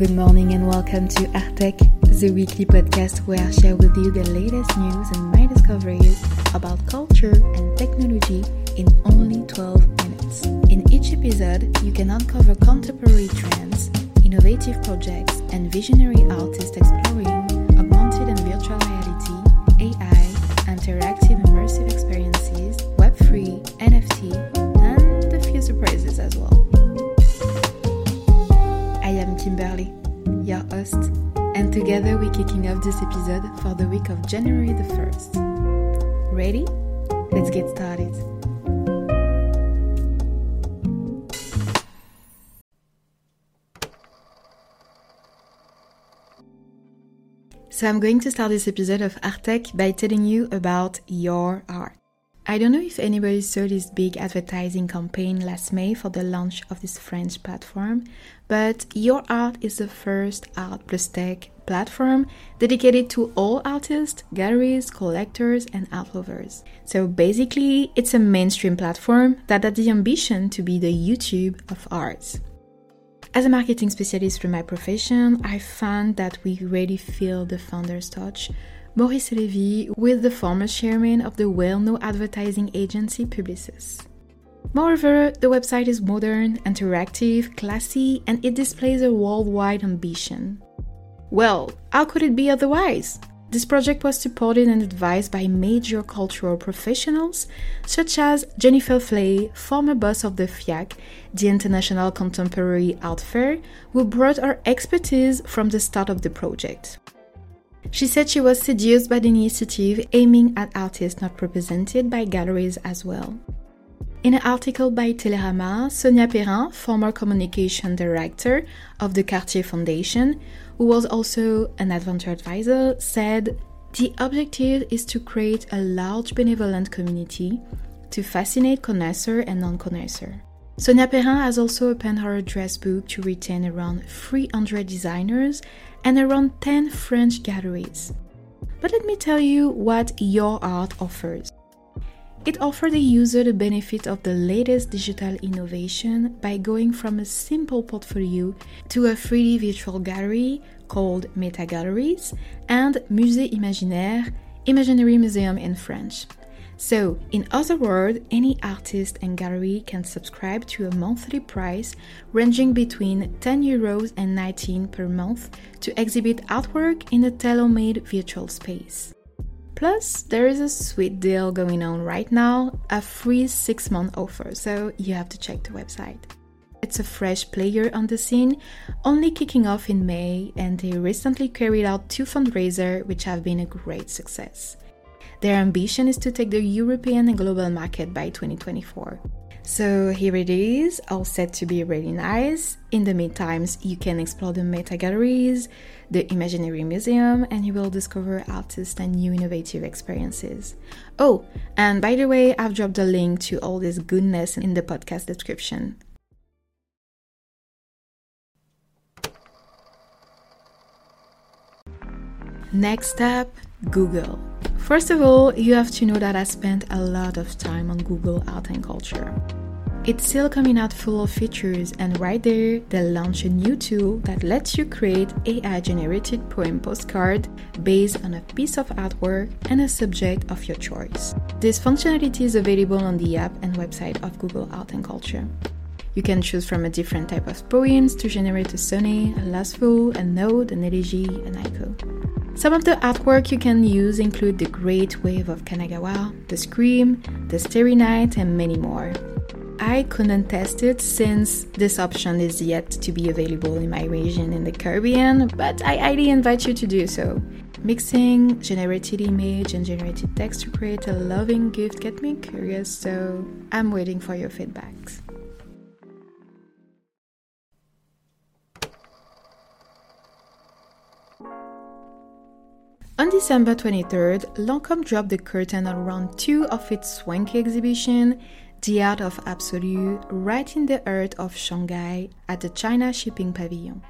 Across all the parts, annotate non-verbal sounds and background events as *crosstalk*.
Good morning and welcome to arTech, the weekly podcast where I share with you the latest news and my discoveries about culture and technology in only 12 minutes. In each episode, you can uncover contemporary trends, innovative projects, and visionary artists exploring augmented and virtual reality, AI, together we're kicking off this episode for the week of January the 1st. Ready? Let's get started. So, I'm going to start this episode of arTech by telling you about Yourart. I don't know if anybody saw this big advertising campaign last May for the launch of this French platform, but Yourart is the first art plus tech platform dedicated to all artists, galleries, collectors, and art lovers. So basically, it's a mainstream platform that had the ambition to be the YouTube of arts. As a marketing specialist through my profession, I found that we really feel the founder's touch. Maurice Levy, with the former chairman of the well known advertising agency Publicis. Moreover, the website is modern, interactive, classy, and it displays a worldwide ambition. Well, how could it be otherwise? This project was supported and advised by major cultural professionals such as Jennifer Flay, former boss of the FIAC, the International Contemporary Art Fair, who brought her expertise from the start of the project. She said she was seduced by the initiative aiming at artists not represented by galleries as well. In an article by Télérama, Sonia Perrin, former communication director of the Cartier Foundation, who was also an adventure advisor, said the objective is to create a large benevolent community to fascinate connoisseur and non-connoisseur. Sonia Perrin has also opened her address book to retain around 300 designers and around 10 French galleries. But let me tell you what Yourart offers. It offers the user the benefit of the latest digital innovation by going from a simple portfolio to a 3D virtual gallery called Meta Galleries and Musée Imaginaire, Imaginary Museum in French. So, in other words, any artist and gallery can subscribe to a monthly price ranging between 10 euros and 19 per month to exhibit artwork in a tailor made virtual space. Plus, there is a sweet deal going on right now a free 6 month offer, so you have to check the website. It's a fresh player on the scene, only kicking off in May, and they recently carried out two fundraisers which have been a great success. Their ambition is to take the European and global market by 2024. So here it is, all set to be really nice. In the meantime, you can explore the meta galleries, the imaginary museum, and you will discover artists and new innovative experiences. Oh, and by the way, I've dropped a link to all this goodness in the podcast description. Next up, Google. First of all, you have to know that I spent a lot of time on Google Art and Culture. It's still coming out full of features, and right there, they launch a new tool that lets you create AI generated poem postcard based on a piece of artwork and a subject of your choice. This functionality is available on the app and website of Google Art and Culture. You can choose from a different type of poems to generate a sonnet, a lustful, a node, an elegy, an haiku. Some of the artwork you can use include The Great Wave of Kanagawa, The Scream, The Starry Night, and many more. I couldn't test it since this option is yet to be available in my region in the Caribbean, but I highly invite you to do so. Mixing generated image and generated text to create a loving gift get me curious, so I'm waiting for your feedbacks. On December 23rd, Lancôme dropped the curtain on round two of its swanky exhibition, The Art of Absolute, right in the heart of Shanghai at the China Shipping Pavilion.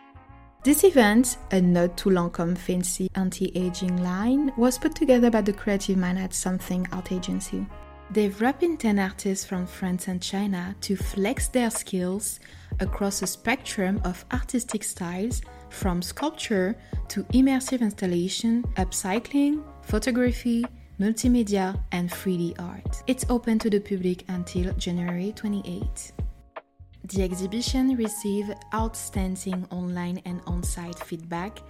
This event, a nod to Lancôme fancy anti-aging line, was put together by the creative mind at Something Art Agency. They've brought in 10 artists from France and China to flex their skills, across a spectrum of artistic styles from sculpture to immersive installation, upcycling, photography, multimedia, and 3D art. It's open to the public until January 28. The exhibition received outstanding online and on-site feedback,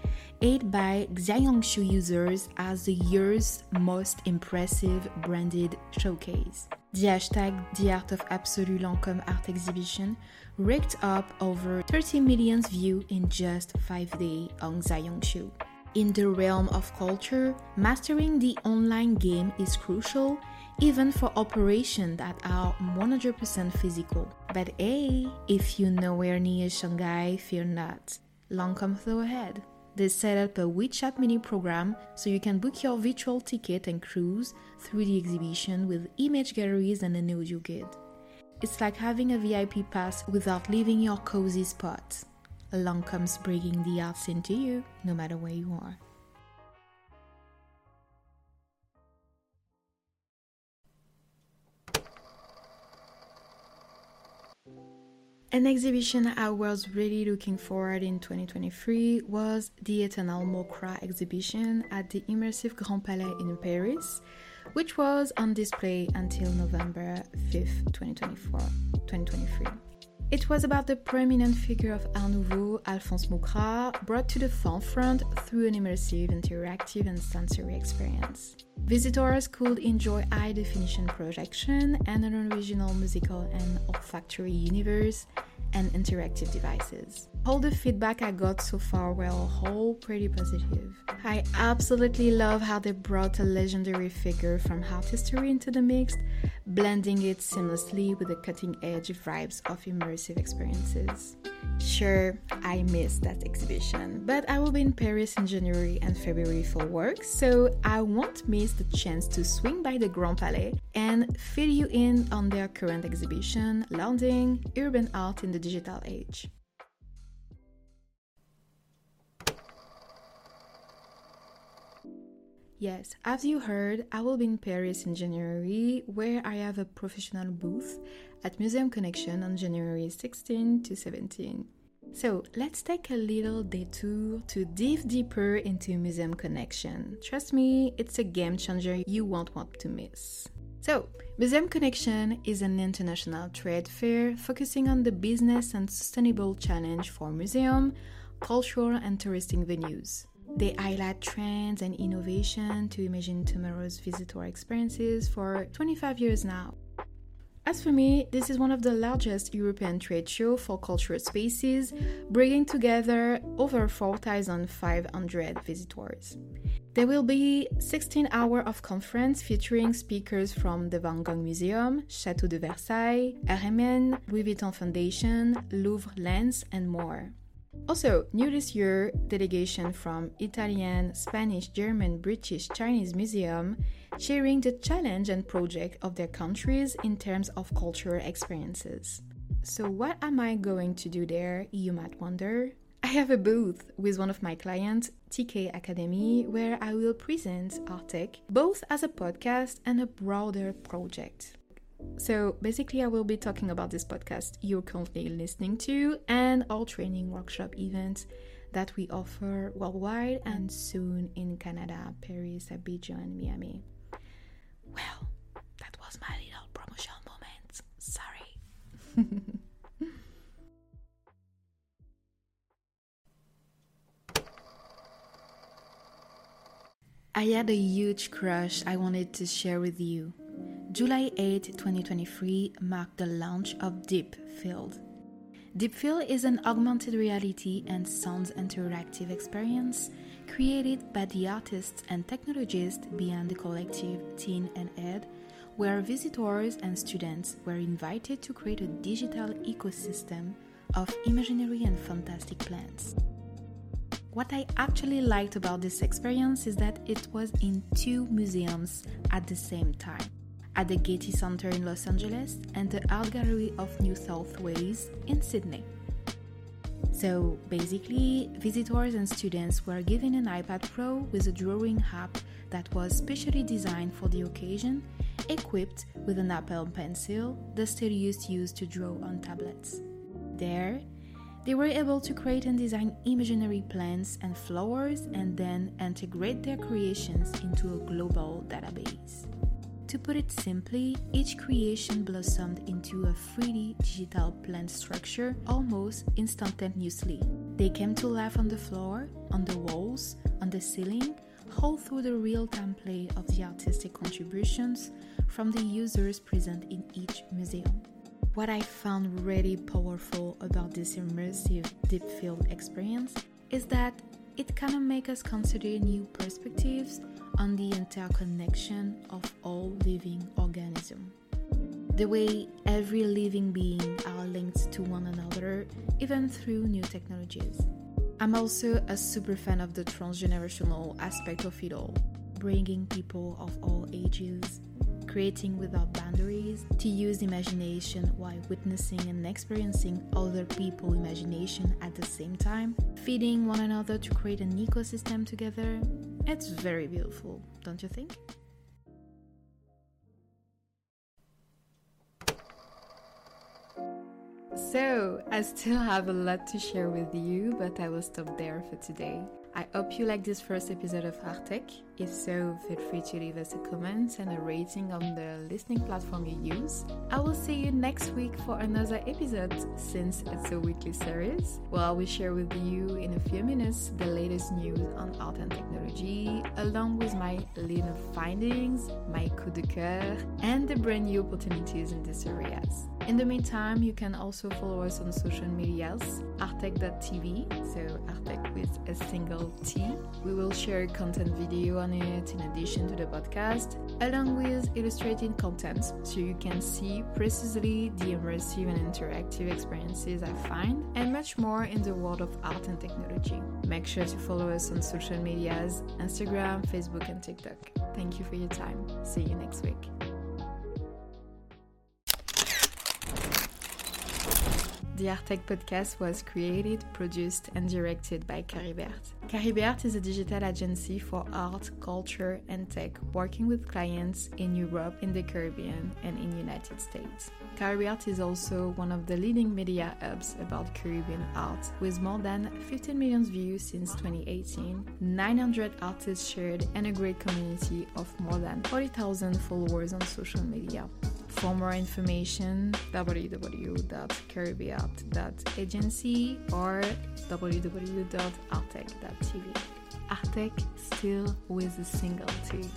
aided by Xiaohongshu users as the year's most impressive branded showcase. The hashtag The Art of Lancôme Art Exhibition raked up over 30 million views in just 5 days on Xiaohongshu. In the realm of culture, mastering the online game is crucial even for operations that are 100% physical. But hey, if you're nowhere near Shanghai, fear not. Lancôme flow ahead. They set up a WeChat mini program so you can book your virtual ticket and cruise through the exhibition with image galleries and an audio guide. It's like having a VIP pass without leaving your cozy spot. Lancôme's bringing the arts into you, no matter where you are. An exhibition I was really looking forward in 2023 was the Eternal Mucha exhibition at the Immersive Grand Palais in Paris, which was on display until November 5th, 2024, 2023. It was about the prominent figure of Art Nouveau, Alphonse Mucha, brought to the forefront through an immersive, interactive, and sensory experience. Visitors could enjoy high definition projection and an original musical and olfactory universe and interactive devices. All the feedback I got so far were all pretty positive. I absolutely love how they brought a legendary figure from art history into the mix, blending it seamlessly with the cutting edge vibes of immersive experiences. Sure, I missed that exhibition, but I will be in Paris in January and February for work, so I won't miss the chance to swing by the Grand Palais and fill you in on their current exhibition, Landing Urban Art in the Digital Age. Yes, as you heard, I will be in Paris in January, where I have a professional booth at Museum Connection on January 16 to 17. So let's take a little detour to dive deeper into Museum Connection. Trust me, it's a game changer you won't want to miss. So, Museum Connection is an international trade fair focusing on the business and sustainable challenge for museum, cultural and touristing venues. They highlight trends and innovation to imagine tomorrow's visitor experiences for 25 years now. As for me, this is one of the largest European trade shows for cultural spaces, bringing together over 4,500 visitors. There will be 16 hours of conference featuring speakers from the Van Gogh Museum, Château de Versailles, RMN, Louis Vuitton Foundation, Louvre Lens, and more. Also, new this year, delegation from Italian, Spanish, German, British, Chinese museum sharing the challenge and project of their countries in terms of cultural experiences. So, what am I going to do there? You might wonder. I have a booth with one of my clients, TK Academy, where I will present arTech both as a podcast and a broader project. So basically, I will be talking about this podcast you're currently listening to and all training workshop events that we offer worldwide and soon in Canada, Paris, Abidjan, and Miami. Well, that was my little promotion moment. Sorry. *laughs* I had a huge crush I wanted to share with you. July 8, 2023 marked the launch of Deep Field. Deep Field is an augmented reality and sounds interactive experience created by the artists and technologists behind the collective Tin and Ed, where visitors and students were invited to create a digital ecosystem of imaginary and fantastic plants. What I actually liked about this experience is that it was in two museums at the same time at the Getty Center in Los Angeles and the Art Gallery of New South Wales in Sydney. So basically, visitors and students were given an iPad Pro with a drawing app that was specially designed for the occasion, equipped with an Apple Pencil, the still used to draw on tablets. there, they were able to create and design imaginary plants and flowers and then integrate their creations into a global database. To put it simply, each creation blossomed into a 3D digital plant structure almost instantaneously. They came to life on the floor, on the walls, on the ceiling, all through the real time play of the artistic contributions from the users present in each museum. What I found really powerful about this immersive deep field experience is that it kind of makes us consider new perspectives on the interconnection of all living organisms. The way every living being are linked to one another, even through new technologies. I'm also a super fan of the transgenerational aspect of it all, bringing people of all ages, creating without boundaries, to use imagination while witnessing and experiencing other people's imagination at the same time, feeding one another to create an ecosystem together. It's very beautiful, don't you think? So, I still have a lot to share with you, but I will stop there for today. I hope you like this first episode of arTech. If so, feel free to leave us a comment and a rating on the listening platform you use. I will see you next week for another episode since it's a weekly series. where I will share with you in a few minutes the latest news on art and technology, along with my little findings, my coup de coeur, and the brand new opportunities in these areas. In the meantime, you can also follow us on social medias, artech.tv, so arTech with a single T. We will share content video on it in addition to the podcast, along with illustrated content so you can see precisely the immersive and interactive experiences I find, and much more in the world of art and technology. Make sure to follow us on social medias Instagram, Facebook, and TikTok. Thank you for your time. See you next week. The arTech podcast was created, produced, and directed by Caribert. Caribert is a digital agency for art, culture, and tech working with clients in Europe, in the Caribbean, and in United States. Caribert is also one of the leading media hubs about Caribbean art, with more than 15 million views since 2018, 900 artists shared, and a great community of more than 40,000 followers on social media. For more information, www.caribbean.agency or www.artech.tv. arTech still with a single T.